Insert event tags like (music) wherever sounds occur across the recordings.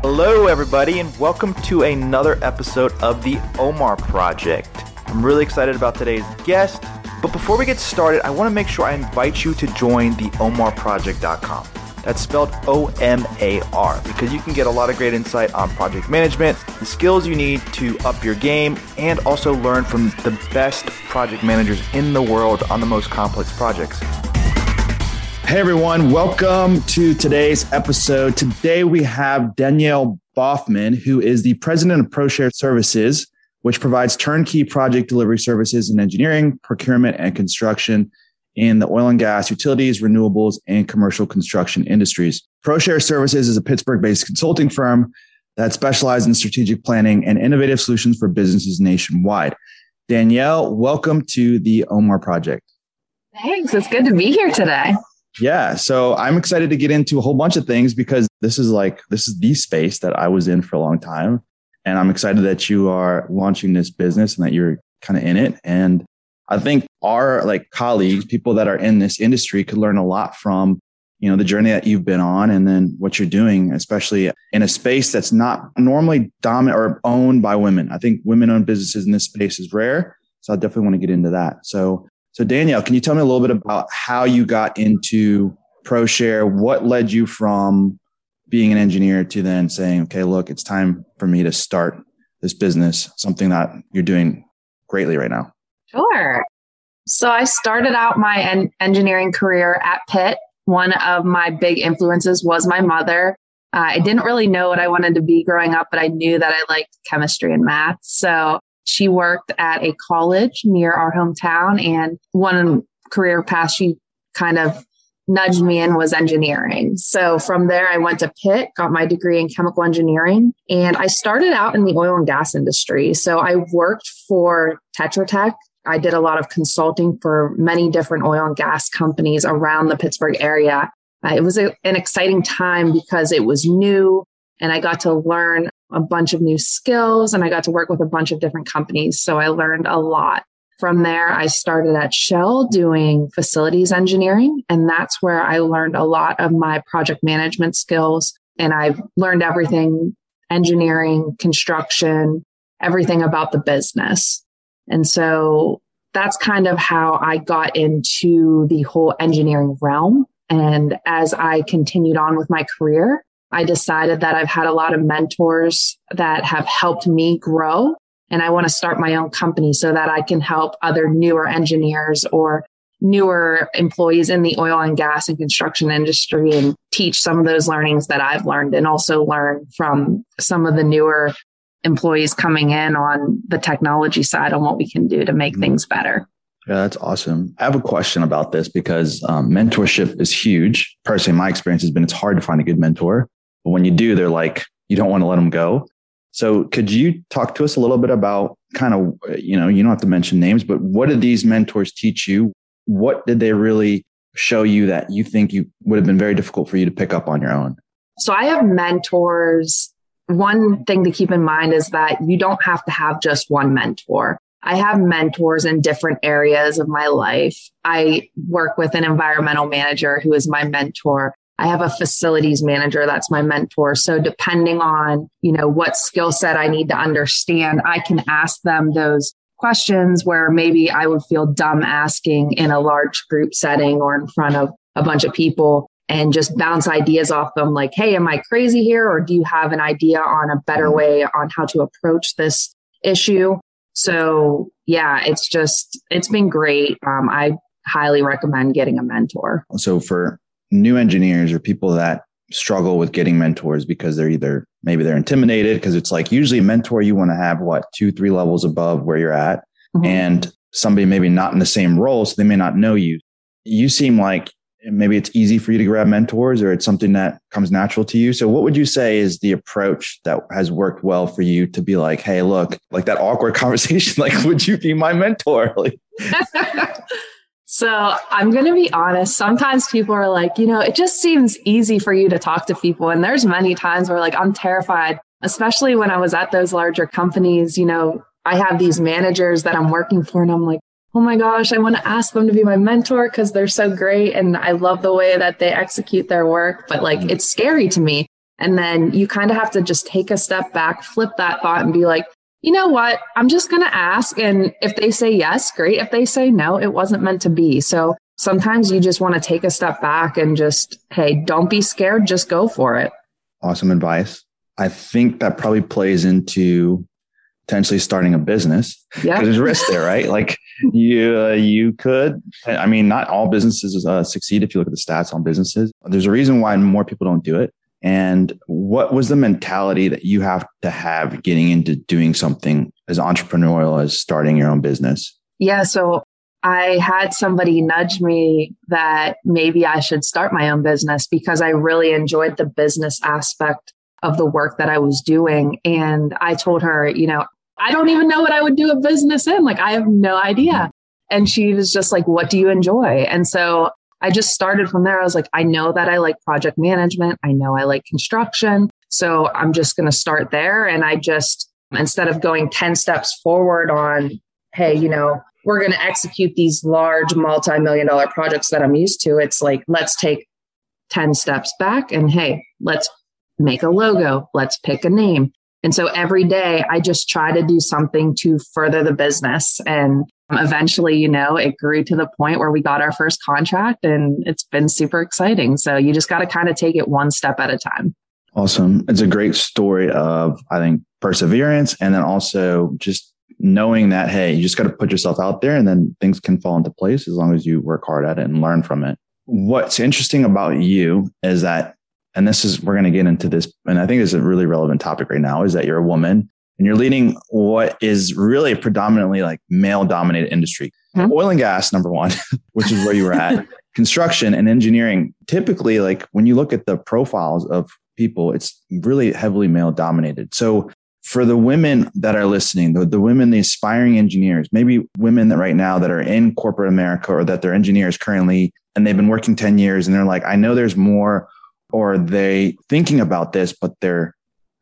Hello, everybody, and welcome to another episode of the Omar Project. I'm really excited about today's guest, but before we get started, I want to make sure I invite you to join the OmarProject.com. That's spelled O M A R because you can get a lot of great insight on project management, the skills you need to up your game, and also learn from the best project managers in the world on the most complex projects. Hey everyone, welcome to today's episode. Today we have Danielle Baughman, who is the president of ProShare Services, which provides turnkey project delivery services in engineering, procurement, and construction in the oil and gas, utilities, renewables, and commercial construction industries. ProShare Services is a Pittsburgh based consulting firm that specializes in strategic planning and innovative solutions for businesses nationwide. Danielle, welcome to the Omar Project. Thanks. It's good to be here today. Yeah. So I'm excited to get into a whole bunch of things because this is like, this is the space that I was in for a long time. And I'm excited that you are launching this business and that you're kind of in it. And I think our like colleagues, people that are in this industry could learn a lot from, you know, the journey that you've been on and then what you're doing, especially in a space that's not normally dominant or owned by women. I think women owned businesses in this space is rare. So I definitely want to get into that. So so Danielle, can you tell me a little bit about how you got into ProShare? What led you from being an engineer to then saying, okay, look, it's time for me to start this business, something that you're doing greatly right now? Sure. So I started out my en- engineering career at Pitt. One of my big influences was my mother. Uh, I didn't really know what I wanted to be growing up, but I knew that I liked chemistry and math. So she worked at a college near our hometown and one career path she kind of nudged me in was engineering. So from there, I went to Pitt, got my degree in chemical engineering, and I started out in the oil and gas industry. So I worked for Tetra Tech. I did a lot of consulting for many different oil and gas companies around the Pittsburgh area. Uh, it was a, an exciting time because it was new and I got to learn a bunch of new skills and I got to work with a bunch of different companies. So I learned a lot. From there, I started at Shell doing facilities engineering. And that's where I learned a lot of my project management skills. And I've learned everything engineering, construction, everything about the business. And so that's kind of how I got into the whole engineering realm. And as I continued on with my career, I decided that I've had a lot of mentors that have helped me grow. And I want to start my own company so that I can help other newer engineers or newer employees in the oil and gas and construction industry and teach some of those learnings that I've learned and also learn from some of the newer employees coming in on the technology side on what we can do to make mm-hmm. things better. Yeah, that's awesome. I have a question about this because um, mentorship is huge. Personally, my experience has been it's hard to find a good mentor. But when you do, they're like, you don't want to let them go. So could you talk to us a little bit about kind of, you know, you don't have to mention names, but what did these mentors teach you? What did they really show you that you think you would have been very difficult for you to pick up on your own? So I have mentors. One thing to keep in mind is that you don't have to have just one mentor. I have mentors in different areas of my life. I work with an environmental manager who is my mentor. I have a facilities manager that's my mentor. So depending on, you know, what skill set I need to understand, I can ask them those questions where maybe I would feel dumb asking in a large group setting or in front of a bunch of people and just bounce ideas off them like, Hey, am I crazy here? Or do you have an idea on a better mm-hmm. way on how to approach this issue? So yeah, it's just, it's been great. Um, I highly recommend getting a mentor. So for new engineers or people that struggle with getting mentors because they're either maybe they're intimidated because it's like usually a mentor you want to have what two three levels above where you're at mm-hmm. and somebody maybe not in the same role so they may not know you you seem like maybe it's easy for you to grab mentors or it's something that comes natural to you so what would you say is the approach that has worked well for you to be like hey look like that awkward (laughs) conversation like would you be my mentor (laughs) So I'm going to be honest. Sometimes people are like, you know, it just seems easy for you to talk to people. And there's many times where like I'm terrified, especially when I was at those larger companies. You know, I have these managers that I'm working for and I'm like, oh my gosh, I want to ask them to be my mentor because they're so great and I love the way that they execute their work. But like, mm-hmm. it's scary to me. And then you kind of have to just take a step back, flip that thought and be like, you know what? I'm just going to ask. And if they say yes, great. If they say no, it wasn't meant to be. So sometimes you just want to take a step back and just, hey, don't be scared. Just go for it. Awesome advice. I think that probably plays into potentially starting a business yeah there's risk there right like you uh, you could i mean not all businesses uh, succeed if you look at the stats on businesses. There's a reason why more people don't do it. And what was the mentality that you have to have getting into doing something as entrepreneurial as starting your own business? Yeah so I had somebody nudge me that maybe I should start my own business because I really enjoyed the business aspect of the work that I was doing. And I told her, you know, I don't even know what I would do a business in. Like, I have no idea. And she was just like, what do you enjoy? And so I just started from there. I was like, I know that I like project management. I know I like construction. So I'm just going to start there. And I just, instead of going 10 steps forward on, hey, you know, we're going to execute these large multi million dollar projects that I'm used to, it's like, let's take 10 steps back and hey, let's make a logo. Let's pick a name. And so every day I just try to do something to further the business. And eventually, you know, it grew to the point where we got our first contract and it's been super exciting. So you just got to kind of take it one step at a time. Awesome. It's a great story of, I think, perseverance and then also just knowing that, hey, you just got to put yourself out there and then things can fall into place as long as you work hard at it and learn from it. What's interesting about you is that and this is we're going to get into this and i think it's a really relevant topic right now is that you're a woman and you're leading what is really predominantly like male dominated industry. Mm-hmm. oil and gas number one (laughs) which is where you were at. Construction and engineering typically like when you look at the profiles of people it's really heavily male dominated so for the women that are listening the, the women the aspiring engineers maybe women that right now that are in corporate america or that they're engineers currently and they've been working 10 years and they're like i know there's more or they thinking about this, but they're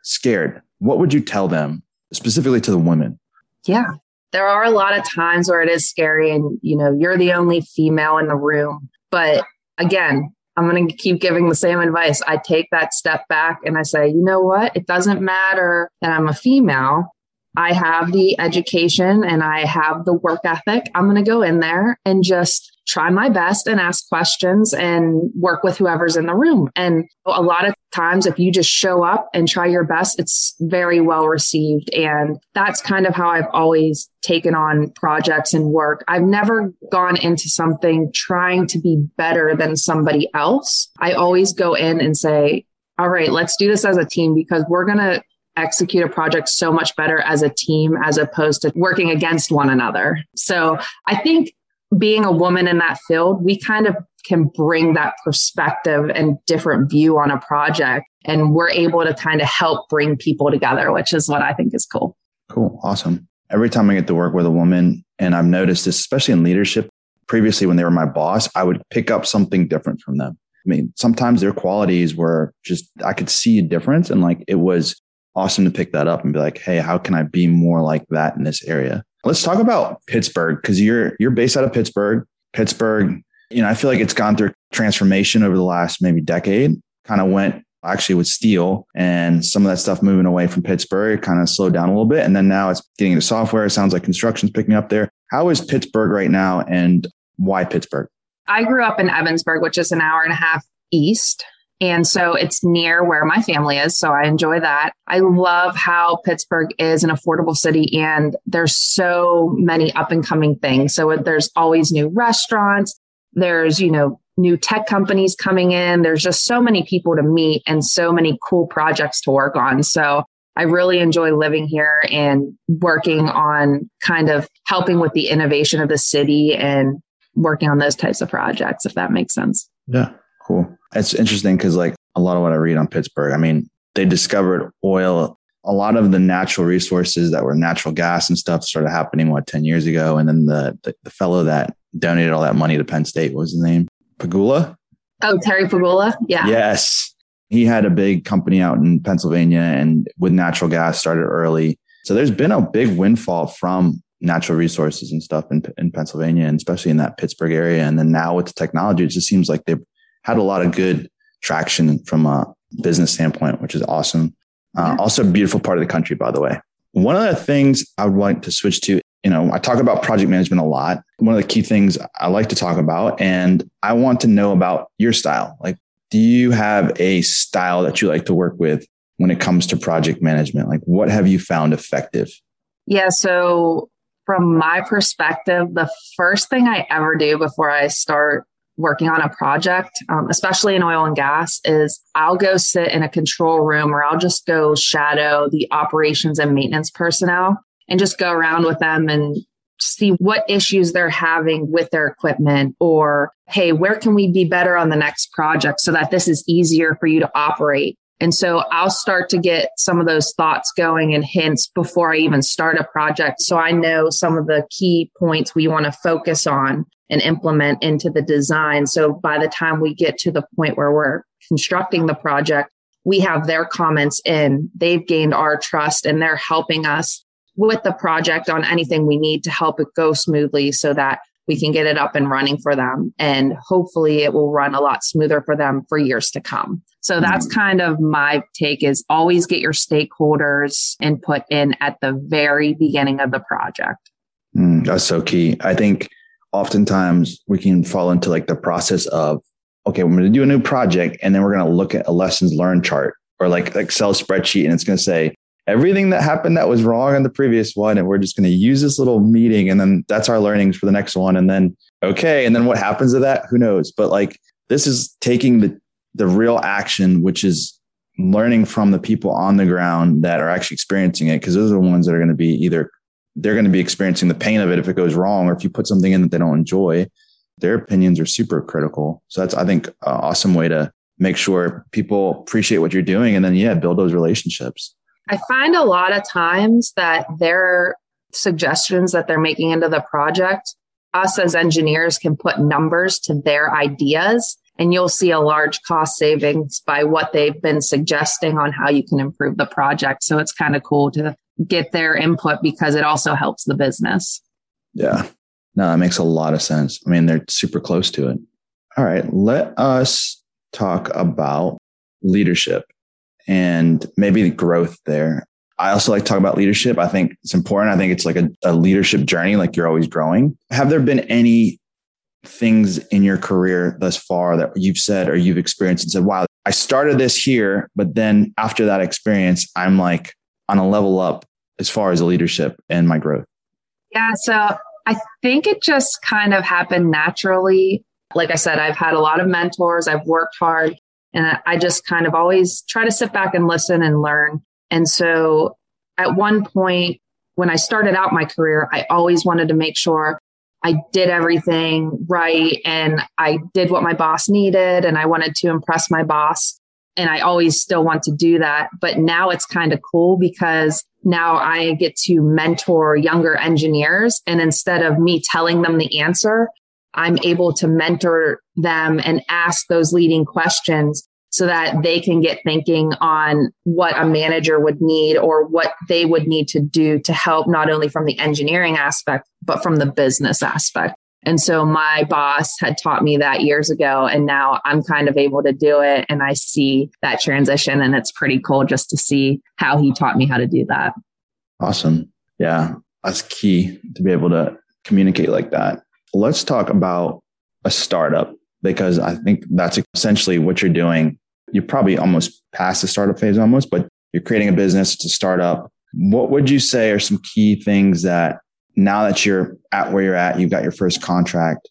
scared? What would you tell them specifically to the women? Yeah. There are a lot of times where it is scary and, you know, you're the only female in the room. But again, I'm going to keep giving the same advice. I take that step back and I say, you know what? It doesn't matter that I'm a female. I have the education and I have the work ethic. I'm going to go in there and just try my best and ask questions and work with whoever's in the room. And a lot of times, if you just show up and try your best, it's very well received. And that's kind of how I've always taken on projects and work. I've never gone into something trying to be better than somebody else. I always go in and say, all right, let's do this as a team because we're going to execute a project so much better as a team as opposed to working against one another. So I think being a woman in that field, we kind of can bring that perspective and different view on a project. And we're able to kind of help bring people together, which is what I think is cool. Cool. Awesome. Every time I get to work with a woman, and I've noticed this, especially in leadership, previously when they were my boss, I would pick up something different from them. I mean, sometimes their qualities were just, I could see a difference. And like, it was awesome to pick that up and be like, Hey, how can I be more like that in this area? Let's talk about Pittsburgh because you're you're based out of Pittsburgh. Pittsburgh, you know, I feel like it's gone through transformation over the last maybe decade. Kind of went actually with steel and some of that stuff moving away from Pittsburgh kind of slowed down a little bit. And then now it's getting into software. It sounds like construction's picking up there. How is Pittsburgh right now and why Pittsburgh? I grew up in Ebensburg, which is an hour and a half east and so it's near where my family is. So I enjoy that. I love how Pittsburgh is an affordable city and there's so many up and coming things. So there's always new restaurants. There's, you know, new tech companies coming in. There's just so many people to meet and so many cool projects to work on. So I really enjoy living here and working on kind of helping with the innovation of the city and working on those types of projects, if that makes sense. Yeah, cool. It's interesting because like a lot of what I read on Pittsburgh, I mean, they discovered oil. A lot of the natural resources that were natural gas and stuff started happening what ten years ago, and then the the, the fellow that donated all that money to Penn State what was his name Pegula. Oh, Terry Pegula. Yeah. Yes, he had a big company out in Pennsylvania, and with natural gas started early. So there's been a big windfall from natural resources and stuff in, in Pennsylvania and especially in that Pittsburgh area. And then now with the technology, it just seems like they've had a lot of good traction from a business standpoint, which is awesome. Uh, also a beautiful part of the country, by the way. One of the things I would like to switch to, you know, I talk about project management a lot. One of the key things I like to talk about, and I want to know about your style. Like, do you have a style that you like to work with when it comes to project management? Like, what have you found effective? Yeah. So, from my perspective, the first thing I ever do before I start working on a project, um, especially in oil and gas, is I'll go sit in a control room or I'll just go shadow the operations and maintenance personnel and just go around with them and see what issues they're having with their equipment or, hey, where can we be better on the next project so that this is easier for you to operate? And so I'll start to get some of those thoughts going and hints before I even start a project. So I know some of the key points we want to focus on and implement into the design. So by the time we get to the point where we're constructing the project, we have their comments in, they've gained our trust and they're helping us with the project on anything we need to help it go smoothly so that we can get it up and running for them. And hopefully it will run a lot smoother for them for years to come. So that's mm. kind of my take is always get your stakeholders input in at the very beginning of the project. Mm, that's so key. I think oftentimes we can fall into like the process of, okay, we're going to do a new project and then we're going to look at a lessons learned chart or like Excel spreadsheet and it's going to say everything that happened that was wrong on the previous one. And we're just going to use this little meeting and then that's our learnings for the next one. And then, okay. And then what happens to that? Who knows? But like this is taking the, the real action, which is learning from the people on the ground that are actually experiencing it. Cause those are the ones that are going to be either they're going to be experiencing the pain of it if it goes wrong or if you put something in that they don't enjoy their opinions are super critical. So that's i think an awesome way to make sure people appreciate what you're doing and then yeah build those relationships. I find a lot of times that their suggestions that they're making into the project us as engineers can put numbers to their ideas and you'll see a large cost savings by what they've been suggesting on how you can improve the project. So it's kind of cool to get their input because it also helps the business. Yeah. No, that makes a lot of sense. I mean, they're super close to it. All right. Let us talk about leadership and maybe the growth there. I also like to talk about leadership. I think it's important. I think it's like a, a leadership journey, like you're always growing. Have there been any things in your career thus far that you've said or you've experienced and said, wow, I started this here, but then after that experience, I'm like on a level up as far as leadership and my growth? Yeah. So I think it just kind of happened naturally. Like I said, I've had a lot of mentors, I've worked hard, and I just kind of always try to sit back and listen and learn. And so at one point, when I started out my career, I always wanted to make sure I did everything right and I did what my boss needed and I wanted to impress my boss. And I always still want to do that. But now it's kind of cool because now I get to mentor younger engineers. And instead of me telling them the answer, I'm able to mentor them and ask those leading questions so that they can get thinking on what a manager would need or what they would need to do to help not only from the engineering aspect, but from the business aspect. And so my boss had taught me that years ago, and now I'm kind of able to do it. And I see that transition, and it's pretty cool just to see how he taught me how to do that. Awesome. Yeah, that's key to be able to communicate like that. Let's talk about a startup because I think that's essentially what you're doing. You're probably almost past the startup phase almost, but you're creating a business to start up. What would you say are some key things that now that you're at where you're at, you've got your first contract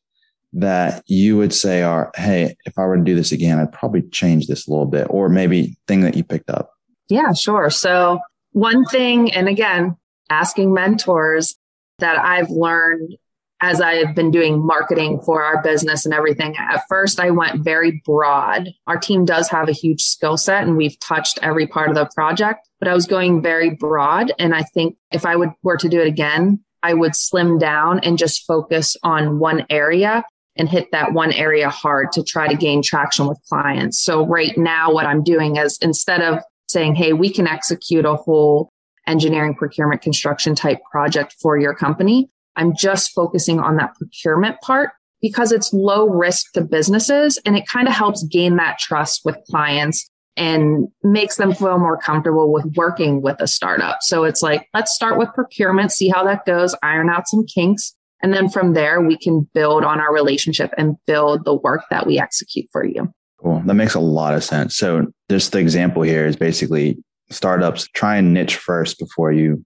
that you would say are, Hey, if I were to do this again, I'd probably change this a little bit or maybe thing that you picked up. Yeah, sure. So one thing, and again, asking mentors that I've learned as I've been doing marketing for our business and everything. At first, I went very broad. Our team does have a huge skill set and we've touched every part of the project, but I was going very broad. And I think if I would were to do it again, I would slim down and just focus on one area and hit that one area hard to try to gain traction with clients. So right now, what I'm doing is instead of saying, Hey, we can execute a whole engineering, procurement, construction type project for your company. I'm just focusing on that procurement part because it's low risk to businesses and it kind of helps gain that trust with clients and makes them feel more comfortable with working with a startup. So it's like, let's start with procurement, see how that goes, iron out some kinks. And then from there, we can build on our relationship and build the work that we execute for you. Cool. That makes a lot of sense. So just the example here is basically startups try and niche first before you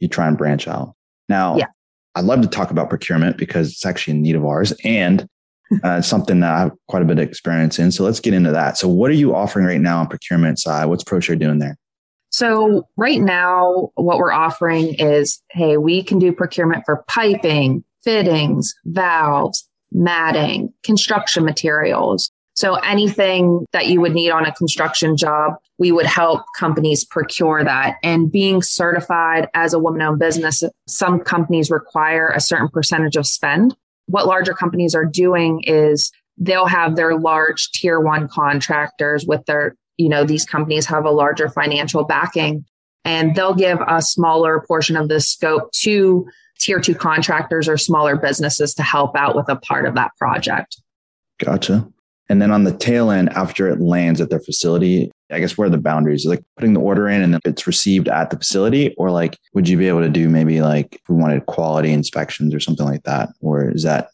you try and branch out. Now, yeah. I'd love to talk about procurement because it's actually a need of ours and uh, something that I have quite a bit of experience in. So let's get into that. So what are you offering right now on procurement side? What's ProShare doing there? So right now, what we're offering is, hey, we can do procurement for piping, fittings, valves, matting, construction materials. So anything that you would need on a construction job, we would help companies procure that. And being certified as a woman owned business, some companies require a certain percentage of spend. What larger companies are doing is they'll have their large tier one contractors with their, you know, these companies have a larger financial backing and they'll give a smaller portion of the scope to tier two contractors or smaller businesses to help out with a part of that project. Gotcha. And then on the tail end, after it lands at their facility, I guess where are the boundaries? Like putting the order in and then it's received at the facility, or like would you be able to do maybe like if we wanted quality inspections or something like that? Or is that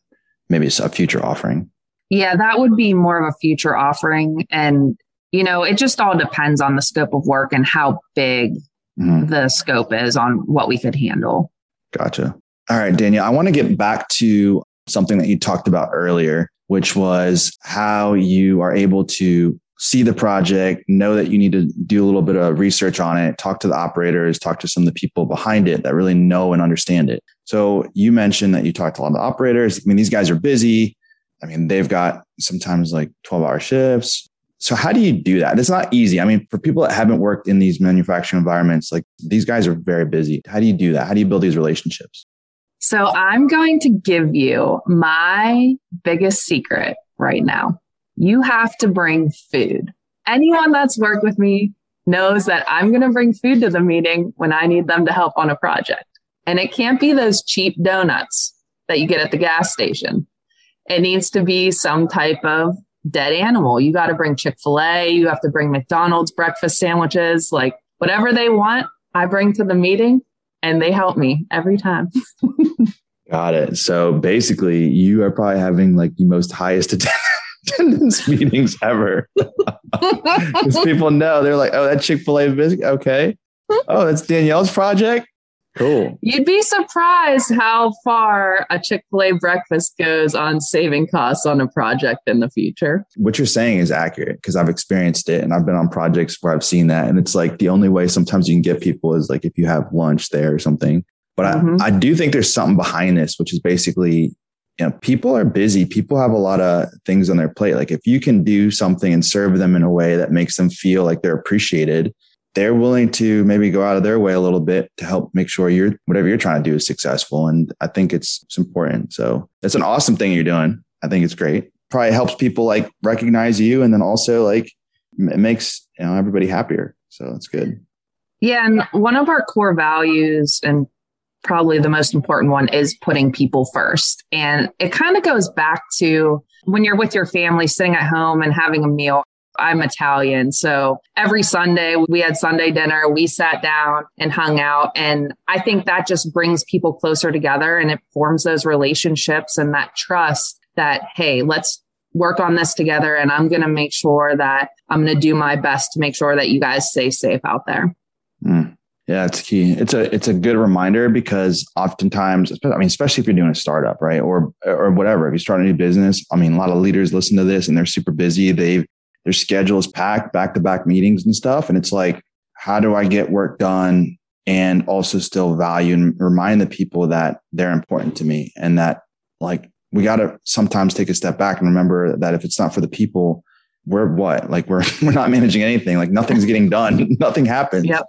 maybe a future offering? Yeah, that would be more of a future offering. And, you know, it just all depends on the scope of work and how big mm-hmm. the scope is on what we could handle. Gotcha. All right, Danielle, I want to get back to something that you talked about earlier, which was how you are able to see the project, know that you need to do a little bit of research on it, talk to the operators, talk to some of the people behind it that really know and understand it. So you mentioned that you talked to a lot of the operators. I mean, these guys are busy. I mean, they've got sometimes like 12 hour shifts. So how do you do that? It's not easy. I mean, for people that haven't worked in these manufacturing environments, like these guys are very busy. How do you do that? How do you build these relationships? So I'm going to give you my biggest secret right now. You have to bring food. Anyone that's worked with me knows that I'm going to bring food to the meeting when I need them to help on a project. And it can't be those cheap donuts that you get at the gas station. It needs to be some type of dead animal. You got to bring Chick fil A. You have to bring McDonald's breakfast sandwiches, like whatever they want, I bring to the meeting and they help me every time. (laughs) got it. So basically, you are probably having like the most highest attendance (laughs) meetings ever. (laughs) Because people know they're like, oh, that Chick fil A biscuit. Okay. (laughs) Oh, that's Danielle's project. Cool. You'd be surprised how far a Chick fil A breakfast goes on saving costs on a project in the future. What you're saying is accurate because I've experienced it and I've been on projects where I've seen that. And it's like the only way sometimes you can get people is like if you have lunch there or something. But mm-hmm. I, I do think there's something behind this, which is basically, you know, people are busy. People have a lot of things on their plate. Like if you can do something and serve them in a way that makes them feel like they're appreciated, they're willing to maybe go out of their way a little bit to help make sure you're whatever you're trying to do is successful. And I think it's it's important. So it's an awesome thing you're doing. I think it's great. Probably helps people like recognize you, and then also like it makes you know everybody happier. So it's good. Yeah, and one of our core values and probably the most important one is putting people first. And it kind of goes back to when you're with your family sitting at home and having a meal. I'm Italian. So every Sunday we had Sunday dinner. We sat down and hung out. And I think that just brings people closer together and it forms those relationships and that trust that, Hey, let's work on this together. And I'm going to make sure that I'm going to do my best to make sure that you guys stay safe out there. Mm. Yeah, it's key. It's a it's a good reminder because oftentimes, I mean, especially if you're doing a startup, right, or or whatever, if you start a new business, I mean, a lot of leaders listen to this and they're super busy. They've their schedule is packed, back to back meetings and stuff. And it's like, how do I get work done and also still value and remind the people that they're important to me and that like we got to sometimes take a step back and remember that if it's not for the people, we're what? Like we're (laughs) we're not managing anything. Like nothing's getting done. (laughs) Nothing happens. Yep.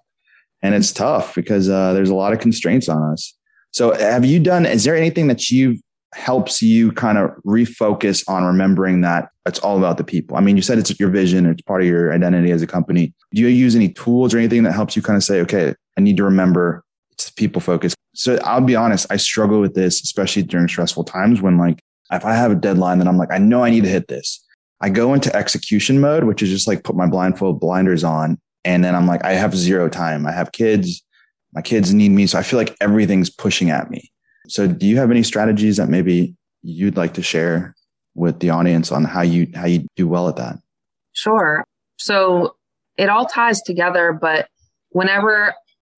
And it's tough because uh, there's a lot of constraints on us. So have you done? Is there anything that you've helps you kind of refocus on remembering that it's all about the people? I mean, you said it's your vision, it's part of your identity as a company. Do you use any tools or anything that helps you kind of say, okay, I need to remember it's people focus. So I'll be honest, I struggle with this, especially during stressful times when like, if I have a deadline that I'm like, I know I need to hit this. I go into execution mode, which is just like put my blindfold blinders on. And then I'm like, I have zero time. I have kids. My kids need me. So I feel like everything's pushing at me. So do you have any strategies that maybe you'd like to share with the audience on how you how you do well at that? Sure. So it all ties together, but whenever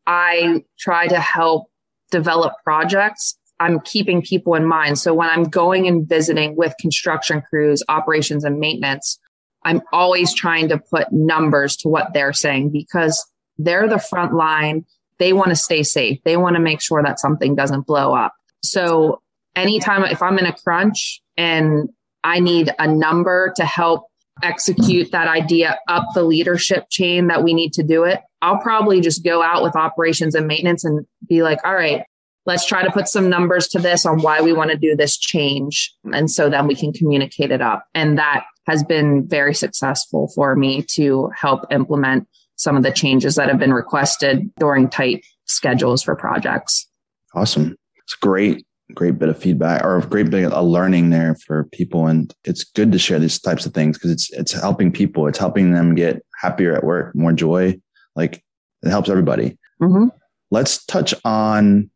I try to help develop projects, I'm keeping people in mind. So when I'm going and visiting with construction crews, operations and maintenance, I'm always trying to put numbers to what they're saying because they're the front line. They want to stay safe. They want to make sure that something doesn't blow up. So anytime if I'm in a crunch and I need a number to help execute that idea up the leadership chain that we need to do it, I'll probably just go out with operations and maintenance and be like, all right, let's try to put some numbers to this on why we want to do this change. And so then we can communicate it up. And that has been very successful for me to help implement some of the changes that have been requested during tight schedules for projects. Awesome. It's great, great bit of feedback or a great bit of learning there for people. And it's good to share these types of things because it's, it's helping people. It's helping them get happier at work, more joy. Like it helps everybody. Mm-hmm. Let's touch on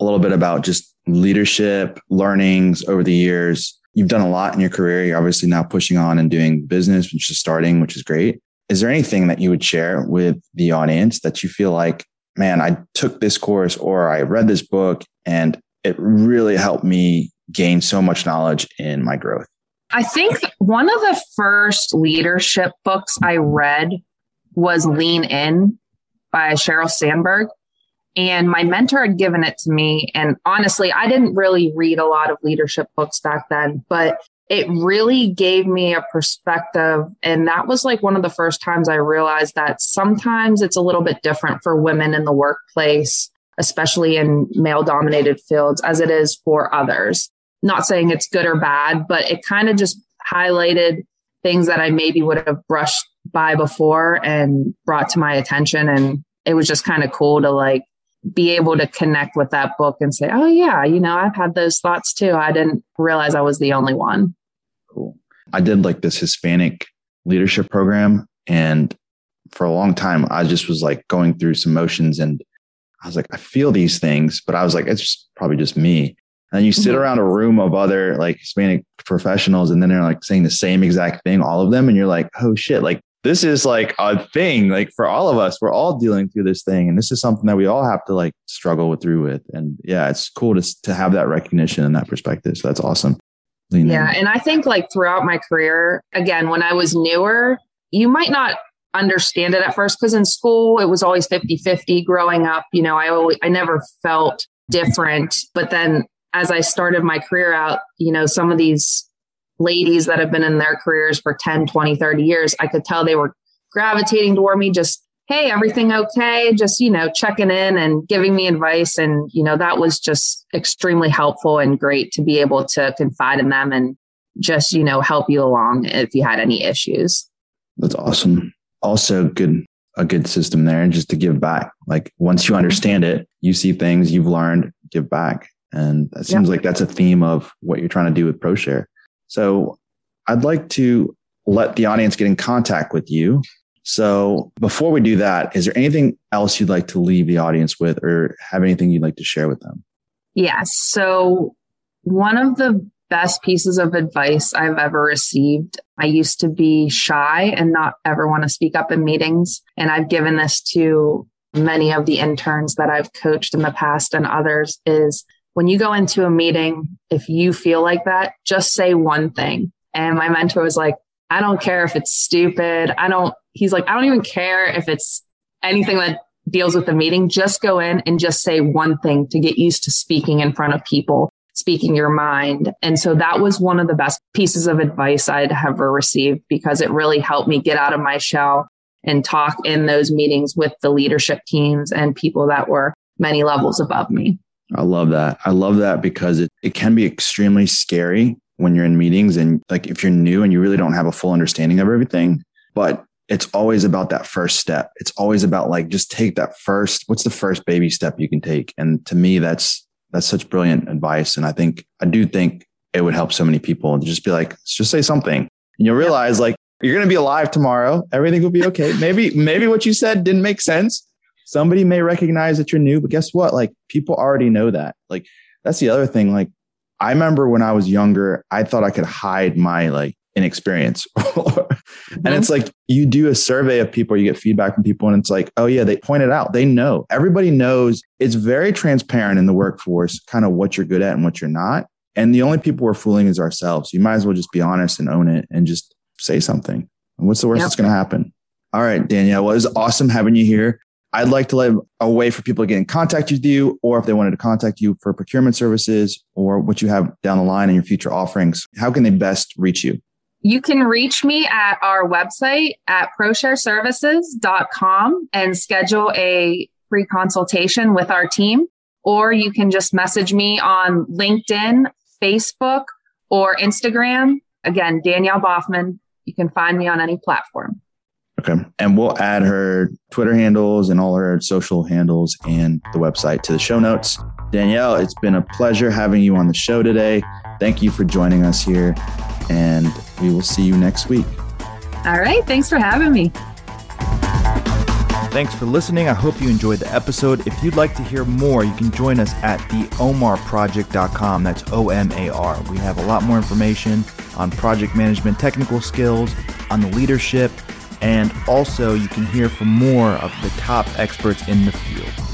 a little bit about just leadership learnings over the years. You've done a lot in your career. You're obviously now pushing on and doing business, which is starting, which is great. Is there anything that you would share with the audience that you feel like, man, I took this course or I read this book and it really helped me gain so much knowledge in my growth? I think one of the first leadership books I read was Lean In by Sheryl Sandberg. And my mentor had given it to me. And honestly, I didn't really read a lot of leadership books back then, but it really gave me a perspective. And that was like one of the first times I realized that sometimes it's a little bit different for women in the workplace, especially in male dominated fields, as it is for others. Not saying it's good or bad, but it kind of just highlighted things that I maybe would have brushed by before and brought to my attention. And it was just kind of cool to like be able to connect with that book and say, oh, yeah, you know, I've had those thoughts too. I didn't realize I was the only one. Cool. I did like this Hispanic leadership program. And for a long time, I just was like going through some motions and I was like, I feel these things, but I was like, it's just probably just me. And you sit mm-hmm. around a room of other like Hispanic professionals and then they're like saying the same exact thing, all of them. And you're like, oh shit, like this is like a thing like for all of us we're all dealing through this thing and this is something that we all have to like struggle through with and yeah it's cool to, to have that recognition and that perspective so that's awesome Lean yeah in. and i think like throughout my career again when i was newer you might not understand it at first because in school it was always 50 50 growing up you know i always i never felt different but then as i started my career out you know some of these ladies that have been in their careers for 10, 20, 30 years, I could tell they were gravitating toward me just, hey, everything okay? Just, you know, checking in and giving me advice. And, you know, that was just extremely helpful and great to be able to confide in them and just, you know, help you along if you had any issues. That's awesome. Also, good a good system there and just to give back. Like once you understand it, you see things you've learned, give back. And it seems like that's a theme of what you're trying to do with ProShare. So I'd like to let the audience get in contact with you. So before we do that, is there anything else you'd like to leave the audience with or have anything you'd like to share with them? Yes. So one of the best pieces of advice I've ever received. I used to be shy and not ever want to speak up in meetings. And I've given this to many of the interns that I've coached in the past and others is when you go into a meeting, if you feel like that, just say one thing. And my mentor was like, I don't care if it's stupid. I don't, he's like, I don't even care if it's anything that deals with the meeting. Just go in and just say one thing to get used to speaking in front of people, speaking your mind. And so that was one of the best pieces of advice I'd ever received because it really helped me get out of my shell and talk in those meetings with the leadership teams and people that were many levels above me. I love that. I love that because it, it can be extremely scary when you're in meetings and like if you're new and you really don't have a full understanding of everything. But it's always about that first step. It's always about like just take that first, what's the first baby step you can take? And to me, that's that's such brilliant advice. And I think I do think it would help so many people to just be like, just say something. And you'll realize like you're gonna be alive tomorrow. Everything will be okay. maybe, maybe what you said didn't make sense. Somebody may recognize that you're new, but guess what? Like people already know that. Like that's the other thing. Like I remember when I was younger, I thought I could hide my like inexperience. (laughs) and it's like you do a survey of people, you get feedback from people, and it's like, oh, yeah, they point it out. They know. Everybody knows it's very transparent in the workforce, kind of what you're good at and what you're not. And the only people we're fooling is ourselves. You might as well just be honest and own it and just say something. And what's the worst yep. that's going to happen? All right, Danielle. Well, it was awesome having you here. I'd like to leave a way for people to get in contact with you, or if they wanted to contact you for procurement services or what you have down the line in your future offerings, how can they best reach you? You can reach me at our website at proshareservices.com and schedule a free consultation with our team. Or you can just message me on LinkedIn, Facebook, or Instagram. Again, Danielle Baughman. You can find me on any platform. Okay. And we'll add her Twitter handles and all her social handles and the website to the show notes. Danielle, it's been a pleasure having you on the show today. Thank you for joining us here and we will see you next week. All right. Thanks for having me. Thanks for listening. I hope you enjoyed the episode. If you'd like to hear more, you can join us at theomarproject.com. That's O M A R. We have a lot more information on project management technical skills, on the leadership, and also you can hear from more of the top experts in the field.